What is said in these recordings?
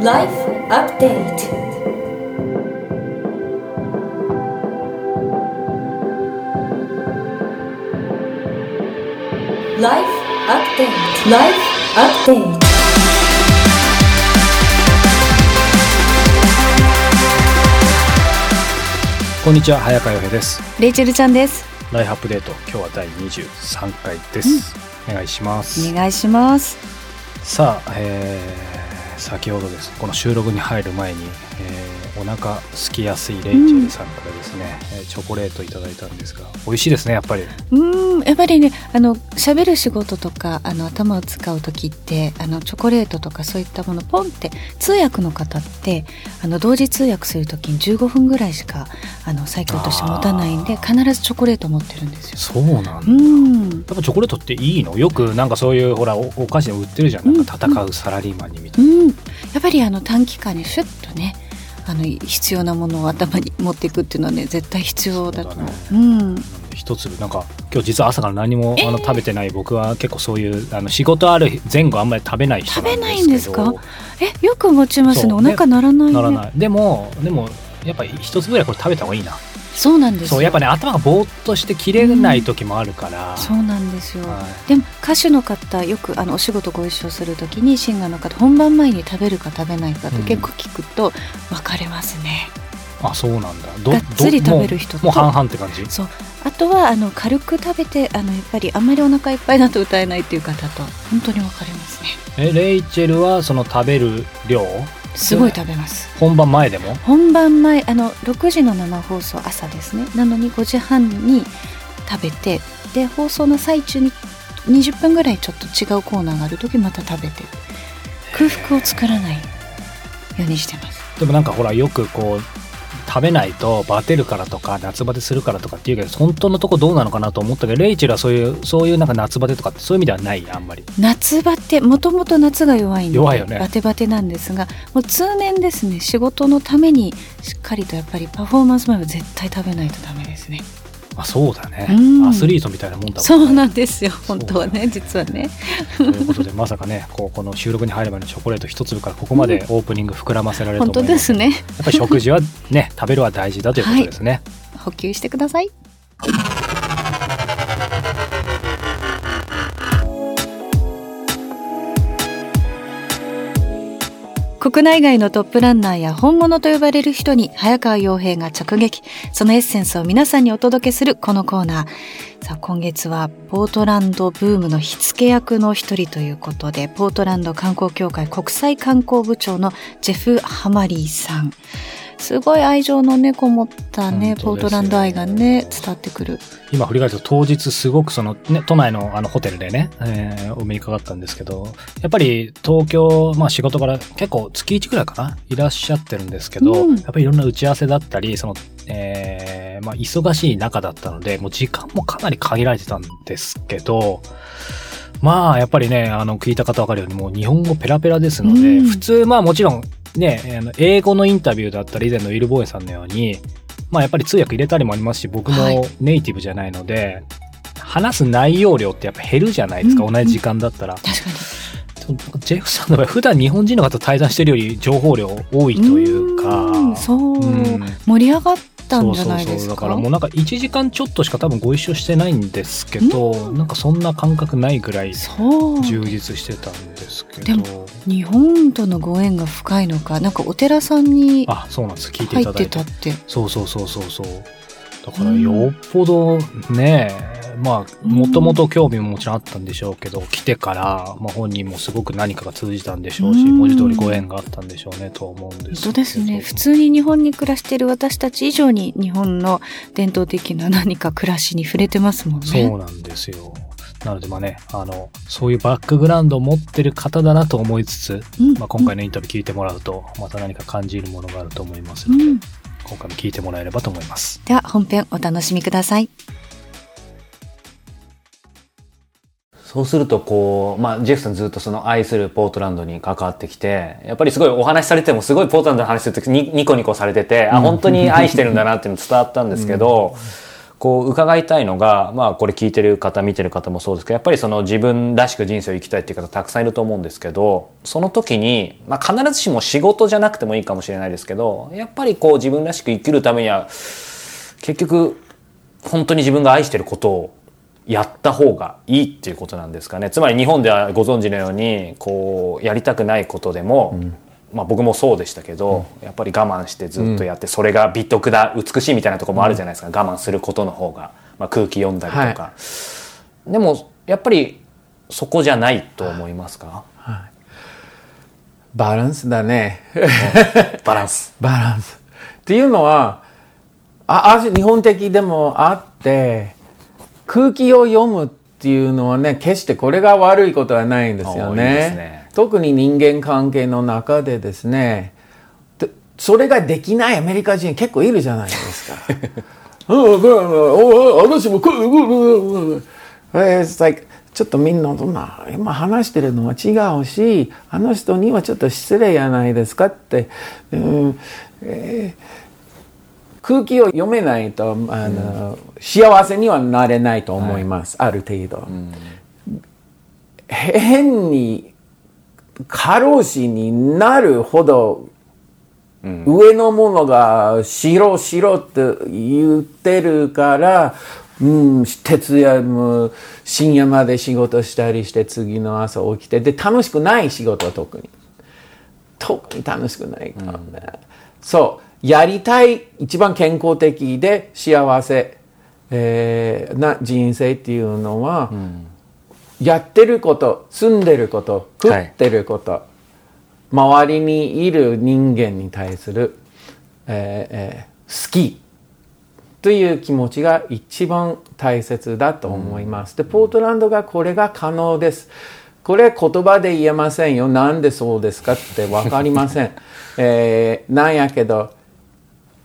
Life Update. ライフアップデートライフアップデートこんにちは早川洋平です。レイチェルちゃんです。ライフアップデート今日は第23回です、お願いします。お願いします。さあ、えー先ほどです。この収録に入る前に、えーお腹空きやすいレイチェルさんからですね、えーチョコレートいただいたんですが美味しいですねやっぱり。うん、やっぱりね、あの喋る仕事とか、あの頭を使う時って、あのチョコレートとかそういったものポンって通訳の方って、あの同時通訳する時に15分ぐらいしかあのサイクルとして持たないんで、必ずチョコレート持ってるんですよ。そうなんだ、うやん。っぱチョコレートっていいの？よくなんかそういうほらおお菓子で売ってるじゃん。なんか戦うサラリーマンにみたいな、うん、やっぱりあの短期間にシュッとねあの必要なものを頭に持っていくっていうのはね絶対必要だと思う。一粒。なんか今日実は朝から何も、あの食べてない僕は結構そういうあの仕事ある前後あんまり食べない人食べないなんですか？えよく持ちますね。お腹鳴らないね。ならない。でもでもやっぱ一つぐらいこれ食べた方がいいなそうなんですよ。そうやっぱね頭がぼーっとして切れない時もあるから、そうなんですよ、はでも歌手の方よくあのお仕事ご一緒する時にシンガーの方本番前に食べるか食べないかってうん。結構聞くと分かれますね、い、あそうなんだ。どがっつりど食べる人ともうもう半々って感じ？そう。あとはあの軽く食べてあのやっぱりあんまりお腹いっぱいだと歌えないっていう方と本当に分かれますね。えレイチェルはその食べる量？すごい食べます。本番前でも？本番前あの6時の生放送朝ですね。なのに5時半に食べてで放送の最中に20分ぐらいちょっと違うコーナーがある時また食べて空腹を作らないようにしてます。でもなんかほらよくこう食べないとバテるからとか夏バテするからとかっていうけど本当のとこどうなのかなと思ったけどレイチェルはそういうそういうなんか夏バテとかってそういう意味ではないあんまり。夏バテもともと夏が弱いんで弱いよね。バテバテなんですがもう通年ですね仕事のためにしっかりとやっぱりパフォーマンス前は絶対食べないとダメですねあそうだね、うん。アスリートみたいなもんだもんね。そうなんですよ。本当はね実はね。ということでまさかねこうこの収録に入る前のチョコレート一粒からここまでオープニング膨らませられると本当思いますですね。やっぱり食事はね食べるは大事だということですね、補給してください国内外のトップランナーや本物と呼ばれる人に早川洋平が直撃。そのエッセンスを皆さんにお届けするこのコーナー。さあ今月はポートランドブームの火付け役の一人ということでポートランド観光協会国際観光部長のジェフ・ハマリーさん。すごい愛情のねこもったねポートランド愛がね伝わってくる。今振り返ると当日すごくその、ね、都内のあのホテルでね、えーお目にかかったんですけど、やっぱり東京、まあ仕事から結構月1くらいかないらっしゃってるんですけど、うん。やっぱりいろんな打ち合わせだったり、その、えーまあ忙しい中だったので、もう時間もかなり限られてたんですけど、まあやっぱりね、あの聞いた方わかるようにもう日本語ペラペラですので、うん。普通まあもちろんね、あの英語のインタビューだったり以前のイルボーエさんのように、まあやっぱり通訳入れたりもありますし、僕はい。もネイティブじゃないので、話す内容量ってやっぱ減るじゃないですか、うん同じ時間だったら。確かに。ジェフさんの場合、普段日本人の方滞在してるより情報量多いというか。うんそう、うん。盛り上がったんじゃないですか？そうそうそうだからもうなんか1時間ちょっとしか多分ご一緒してないんですけど、なんかそんな感覚ないぐらいそう充実してたんですけでど。日本とのご縁が深いのか？なんかお寺さんにあ、そうなんです。聞いて入っいただいて。てたってそうそうそうそうそう。だからよっぽどね、まあ、もともと興味ももちろんあったんでしょうけど、来てから、まあ本人もすごく何かが通じたんでしょうし、うん文字通りご縁があったんでしょうねとは思うんです。本当ですね普通に日本に暮らしている私たち以上に日本の伝統的な何か暮らしに触れてますもんねそうなんですよ。なのでまあね、あの、そういうバックグラウンドを持ってる方だなと思いつつ、うんまあ今回のインタビュー聞いてもらうと、また何か感じるものがあると思いますので、うん今回も聞いてもらえればと思います。では本編お楽しみくださいそうするとこう、まあ、ジェフさんずっとその愛するポートランドに関わってきて、やっぱりすごいお話しされてもすごいポートランドの話するときにニコニコされてて、あ、本当に愛してるんだなっていうの伝わったんですけど、こう伺いたいのが、まあこれ聞いてる方見てる方もそうですけど、やっぱりその自分らしく人生を生きたいっていう方たくさんいると思うんですけど、その時に、まあ必ずしも仕事じゃなくてもいいかもしれないですけど、やっぱりこう自分らしく生きるためには、結局本当に自分が愛してることをやった方がいいっていうことなんですかね。つまり日本ではご存知のように、こうやりたくないことでも、まあ、僕もそうでしたけど、やっぱり我慢してずっとやって、それが美徳だ美しいみたいなところもあるじゃないですか、我慢することの方が、まあ、空気読んだりとか、でもやっぱりそこじゃないと思いますか、バランスだね。バランス。バランス。っていうのは、あ、あ日本的でもあって、空気を読むっていうのはね、決してこれが悪いことはないんですよね。ね特に人間関係の中でですね、でそれができないアメリカ人結構いるじゃないですか。私もちょっとみんなどんな今話してるのは違うしあの人にはちょっと失礼やないですかって、うんえー空気を読めないとあの、幸せにはなれないと思います、ある程度、へ変に過労死になるほど上のものが白白って言ってるから、うん、徹夜も深夜まで仕事したりして次の朝起きてで楽しくない仕事は特に。特に楽しくないからね、そうやりたい一番健康的で幸せ、えーな人生っていうのは、やってること住んでること食ってること、周りにいる人間に対する、えーえー好きという気持ちが一番大切だと思います。で、ポートランドがこれが可能です。これ言葉で言えませんよ。なんでそうですかってわかりません。えーなんやけど、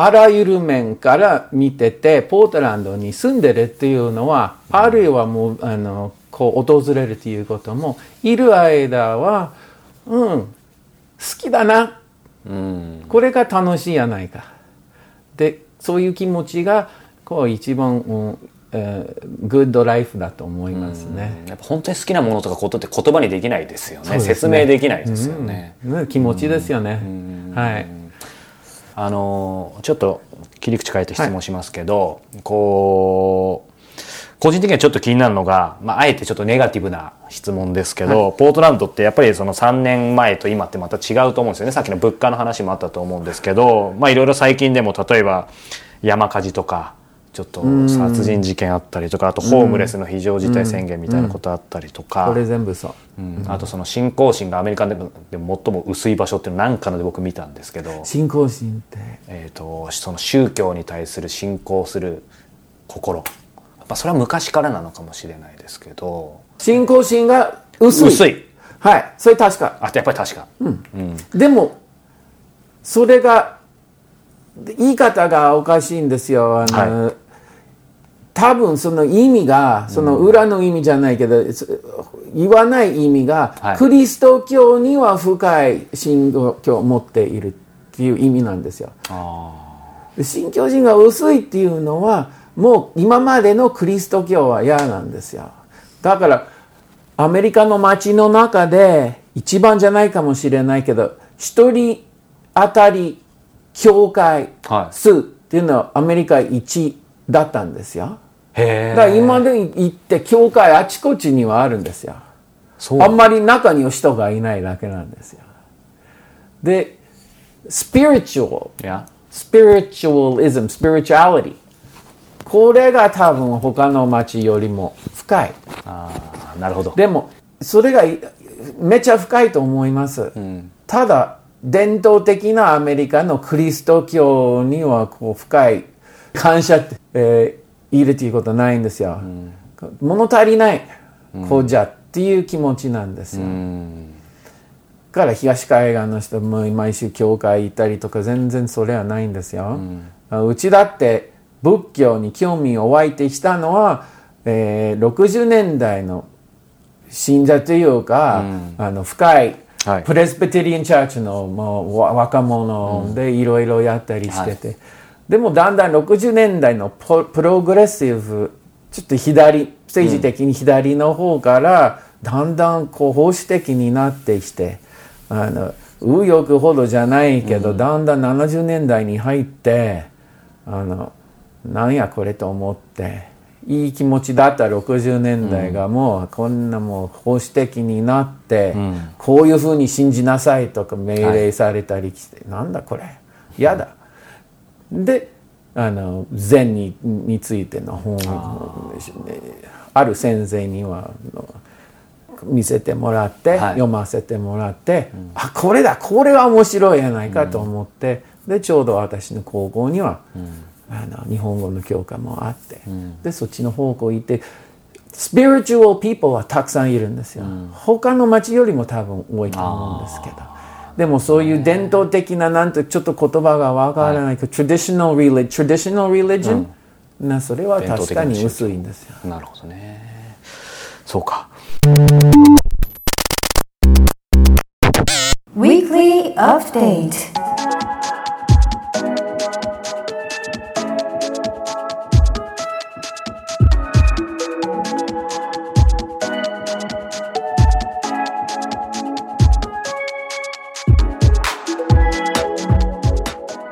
あらゆる面から見てて、ポートランドに住んでるっていうのは、あるいはもう、あの、こう、訪れるということも、いる間は、うん、好きだな。これが楽しいやないか。で、そういう気持ちが、こう、一番、うんえーグッドライフだと思いますね。やっぱ本当に好きなものとかことって言葉にできないですよねね説明できないですよね、ね気持ちですよね。はい。あのちょっと切り口変えて質問しますけど、こう個人的にはちょっと気になるのが、まあ、あえてちょっとネガティブな質問ですけど、ポートランドってやっぱりその3年前と今ってまた違うと思うんですよね。さっきの物価の話もあったと思うんですけどまあいろいろ最近でも例えば山火事とかちょっと殺人事件あったりとかあとホームレスの非常事態宣言みたいなことあったりとか。これ全部そう。うんあとその信仰心がアメリカでも最も薄い場所っていうのを何かので僕見たんですけど、信仰心って。えー、とその宗教に対する信仰する心やっぱそれは昔からなのかもしれないですけど信仰心が薄い。薄いはい。それ確か。あやっぱり確か、でも、それが、言い方がおかしいんですよ。あの、は多分その意味が、その裏の意味じゃないけど、そ言わない意味が、はいクリスト教には深い信仰を持っているっていう意味なんですよ。で信教心が薄いっていうのは、もう今までのクリスト教は嫌なんですよ。だから、アメリカの街の中で一番じゃないかもしれないけど、一人当たり教会はい数っていうのはアメリカ1だったんですよ。へだから今で行って教会あちこちにはあるんですよ。あんまり中には人がいないだけなんですよ。で、spiritual いや spiritualism, spirituality これが多分他の町よりも深い。あーなるほどでも、それがいめちゃ深いと思います。ただ、伝統的なアメリカのクリスト教にはこう深い感謝って、えーいるということはないんですよ。物足りない、こうじゃっていう気持ちなんですよ。から東海岸の人も毎週教会行ったりとか全然それはないんですよ。うちだって仏教に興味を湧いてきたのは、えー60年代の信者というか、あの深いはい。プレスペテリアンチャーチのもうわ若者でいろいろやったりしてて、でもだんだん60年代のププログレッシブちょっと左政治的に左の方から、だんだんこう保守的になってきてあの右翼ほどじゃないけど、だんだん70年代に入ってあのなんやこれと思っていい気持ちだった60年代がもうこんなもう保守的になって、こういうふうに信じなさいとか命令されたりして、なんだこれ。嫌だであの禅にについての本をある先生には見せてもらって、はい。読ませてもらって、あこれだこれは面白いやないかと思って、でちょうど私の高校には、あの日本語の教科もあって、でそっちの方向行ってスピリチュアルピープルはたくさんいるんですよ、他の町よりも多分多いと思うんですけどでもそういう伝統的ななんてちょっと言葉がわからないけど、traditional religion traditional religion、なそれは確かに薄いんですよなるほどねそうか Weekly Update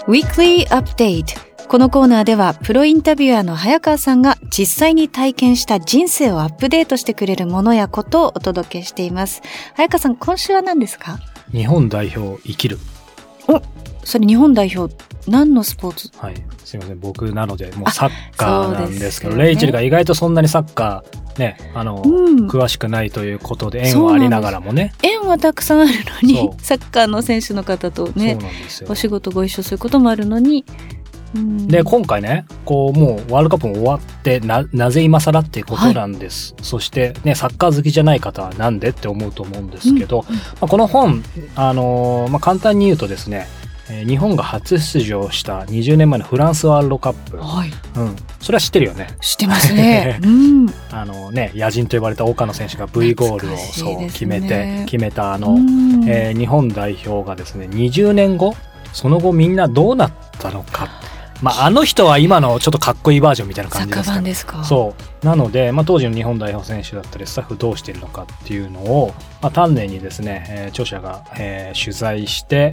Weekly Update このコーナーではプロインタビュアーの早川さんが実際に体験した人生をアップデートしてくれるものやことをお届けしています。早川さん、今週は何ですか？日本代表生きる。お、それ日本代表、何のスポーツ？はい。すいません。僕なので、もうサッカーなんですけど、ねレイチェルが意外とそんなにサッカー、ね、あの、うん。詳しくないということで、縁はありながらもね。縁はたくさんあるのにサッカーの選手の方とねお。仕事ご一緒することもあるのに、うん。で、今回ね、こう、もうワールドカップも終わって、な、なぜ今更っていうことなんです。そして、ね、サッカー好きじゃない方はなんでって思うと思うんですけど、まあ、この本、あのーまあ、簡単に言うとですね、えー日本が初出場した20年前のフランスワールドカップ。はい、うん。それは知ってるよね。知ってますね。うん。あのね、野人と呼ばれた岡野選手が V ゴールを、懐かしいそう、決めてね、決めたあの、うんえー日本代表がですね、20年後、その後みんなどうなったのか。まあ、あの人は今のちょっとかっこいいバージョンみたいな感じですから版ですかそう。なので、まあ、当時の日本代表選手だったり、スタッフどうしているのかっていうのを、まあ、丹念にですね、えー著者が、えー取材して、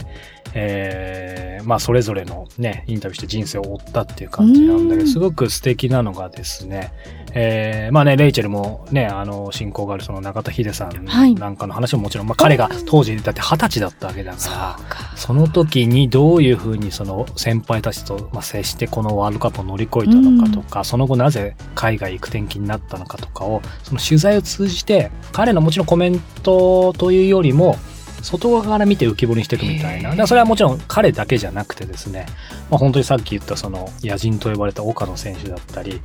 えーまあ、それぞれのね、インタビューして人生を追ったっていう感じなんだけど、うん。すごく素敵なのがですね、えーまあね、レイチェルもね、あの、親交があるその中田秀さはい。んなんかの話ももちろん、まあ、彼が当時だって二十歳だったわけだから、か。その時にどういうふうにその先輩たちとまあ接してこのワールドカップを乗り越えたのかとか、その後なぜ海外行く転機になったのかとかをその取材を通じて彼のもちろんコメントというよりも外側から見て浮き彫りにしていくみたいな。それはもちろん彼だけじゃなくてですね、まあ、本当にさっき言ったその野人と呼ばれた岡野選手だったり、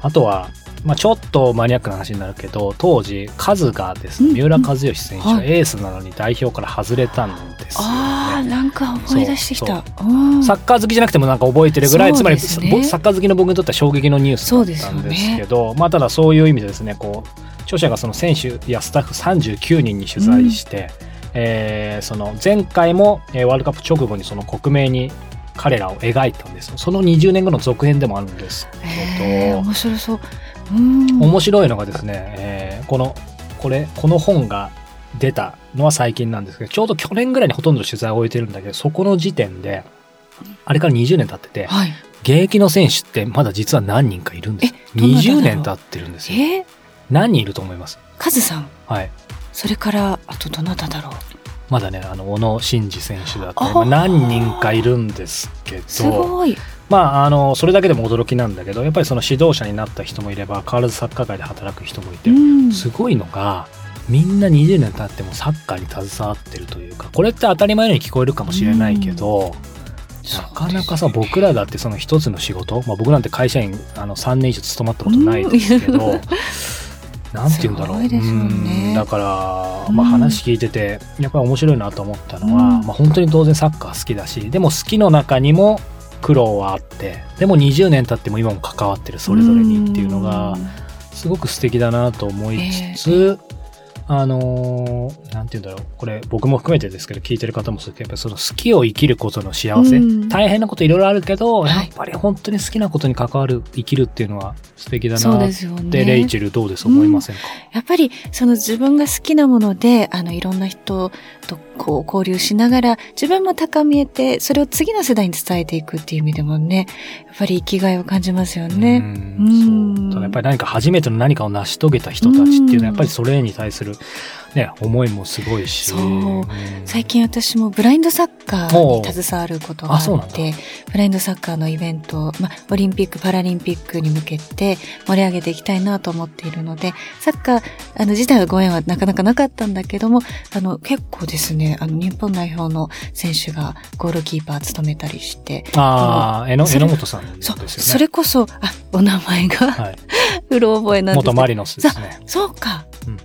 あとは、まあ、ちょっとマニアックな話になるけど、当時、カズがですね、うん三浦知良選手がはい。エースなのに代表から外れたんですよ、ね。ああ、なんか思い出してきた。うん。サッカー好きじゃなくてもなんか覚えてるぐらい、そうつまり、サッカー好きの僕にとっては衝撃のニュースだったんですけど、まあただそういう意味でですね、こう、著者がその選手やスタッフ39人に取材して、えーその前回も、えーワールドカップ直後にその克明に彼らを描いたんですよその20年後の続編でもあるんですけど、面白そう。うん。面白いのがですね、えーこの、これ、この本が出たのは最近なんですけど、ちょうど去年ぐらいにほとんど取材を終えてるんだけど、そこの時点で、あれから20年経ってて、はい。現役の選手ってまだ実は何人かいるんです。えどなただろう20年経ってるんですよ。えー、何人いると思います？カズさん。はい。それから、あとどなただろう？まだね、あの、小野伸二選手だったり、何人かいるんですけすど、ごい。まあ、あの、それだけでも驚きなんだけど、やっぱりその指導者になった人もいれば、変わらずサッカー界で働く人もいて、うん。すごいのが、みんな20年経ってもサッカーに携わってるというか、これって当たり前のように聞こえるかもしれないけど、なかなかさ、僕らだってその一つの仕事、まあ僕なんて会社員あの3年以上勤まったことないですけど、なんて言うんだろう。ね。うん。だから、うん。まあ話聞いてて、やっぱり面白いなと思ったのは、うん。まあ本当に当然サッカー好きだし、でも好きの中にも苦労はあって、でも20年経っても今も関わってるそれぞれにっていうのが、すごく素敵だなと思いつつ、あのーなんて言うんだろう。これ、僕も含めてですけど、聞いてる方もそうやっぱりその好きを生きることの幸せ。うん大変なこといろいろあるけど、はいやっぱり本当に好きなことに関わる、生きるっていうのは素敵だそうなっですよね。て、レイチェルどうです思いませんか、やっぱりその自分が好きなもので、あのいろんな人とこう交流しながら自分も高めて、それを次の世代に伝えていくっていう意味でもね、やっぱり生きがいを感じますよね。うんうんそうただやっぱり何か初めての何かを成し遂げた人たちっていうのはやっぱりそれに対するね、思いもすごいし。そうん最近私もブラインドサッカーに携わることがあって、ブラインドサッカーのイベント、まあ、オリンピック、パラリンピックに向けて盛り上げていきたいなと思っているので、サッカー、あの、自体はご縁はなかなかなかったんだけども、あの、結構ですね、あの、日本代表の選手がゴールキーパー務めたりして、ああ、榎本さんですそう。それこそ、あ、お名前が、はい。うろ覚えなんです元マリノスですね。そうか。うん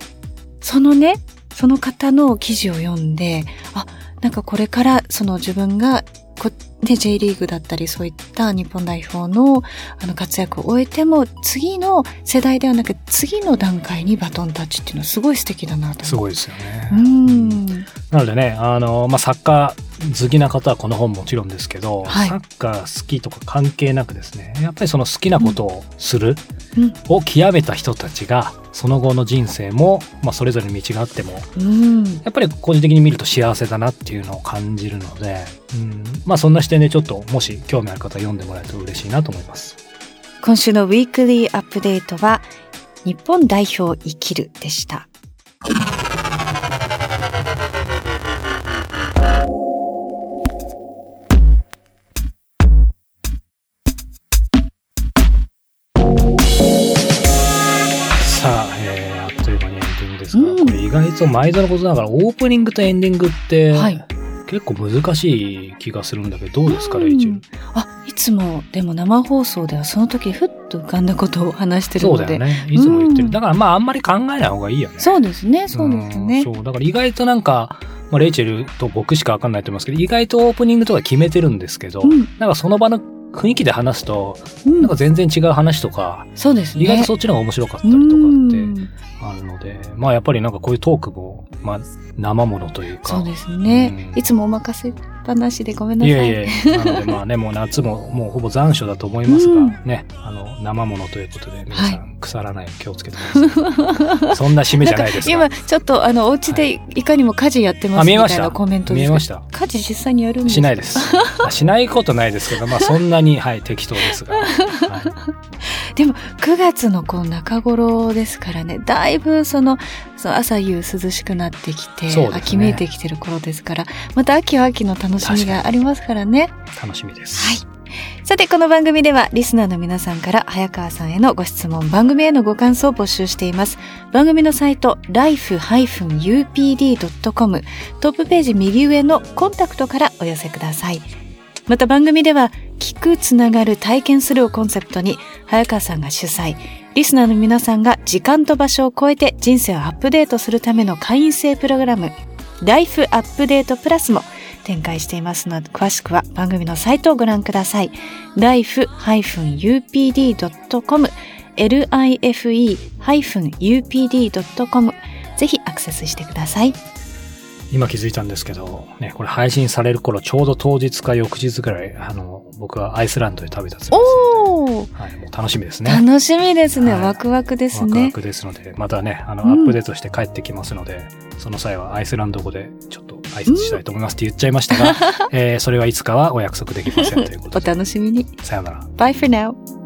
そのね、その方の記事を読んで、あ、なんかこれからその自分がこね、J リーグだったりそういった日本代表のあの活躍を終えても次の世代ではなく次の段階にバトンタッチっていうのはすごい素敵だなと。すごいですよね。うん。なのでね、あの、まあ、サッカー好きな方はこの本もちろんですけど、はいサッカー好きとか関係なくですね、やっぱりその好きなことをする、うんを極めた人たちが、その後の人生も、まあ、それぞれに道があっても、うん。やっぱり個人的に見ると幸せだなっていうのを感じるので、うん、まあそんな視点でちょっともし興味ある方は読んでもらえると嬉しいなと思います。今週のウィークリーアップデートは日本代表生きるでした。意外と毎度のことながらオープニングとエンディングって、はい結構難しい気がするんだけど、どうですか、レイチェル。あ、いつもでも生放送ではその時ふっと浮かんだことを話してるそので。うだよね。いつも言ってる。うんだからまああんまり考えない方がいいよね。そうですね、そうですね。んそう。だから意外となんか、まあ、レイチェルと僕しかわかんないと思いますけど、意外とオープニングとか決めてるんですけど、うんなんかその場の雰囲気で話すと、うんなんか全然違う話とか、そうですね。意外とそっちの方が面白かったりとかってあるので、まあやっぱりなんかこういうトークも、まあ生ものというか。そうですね。うんいつもお任せ話でごめんないさい。やいやなのでまあね、もう夏ももうほぼ残暑だと思いますが、うんね、あの、生ものということで皆さはん腐らない気をつけてくだ。そんな締めじゃないですか。今ちょっとあのお家でいかにも家事やってますみたいなコメントですけど見えました家事実際にやるんですか？しないです。あしないことないですけど、まあそんなに、はい、適当ですが。はいでも9月のこう中頃ですからねだいぶそのその朝夕涼しくなってきて、ね秋めいてきてる頃ですからまた秋は秋の楽しみがありますからね楽しみです。はいさてこの番組ではリスナーの皆さんから早川さんへのご質問番組へのご感想を募集しています。番組のサイト life-upd.com トップページ右上のコンタクトからお寄せください。また番組では聞くつながる体験するをコンセプトに早川さんが主催。リスナーの皆さんが時間と場所を超えて人生をアップデートするための会員制プログラムライフアップデートプラスも展開していますので詳しくは番組のサイトをご覧ください。life-upd.com life-upd.com ぜひアクセスしてください。今気づいたんですけど、ね、これ配信される頃、ちょうど当日か翌日ぐらい、あの、僕はアイスランドで食べたつもりですので、はい、もう楽しみですね。楽しみですね、はい。ワクワクですワクワねクですので、またね、あの、うんアップデートして帰ってきますので、その際はアイスランド語でちょっと挨拶したいと思いますって言っちゃいましたが、えーそれはいつかはお約束できませんということおで、楽しみに。さようなら。Bye for now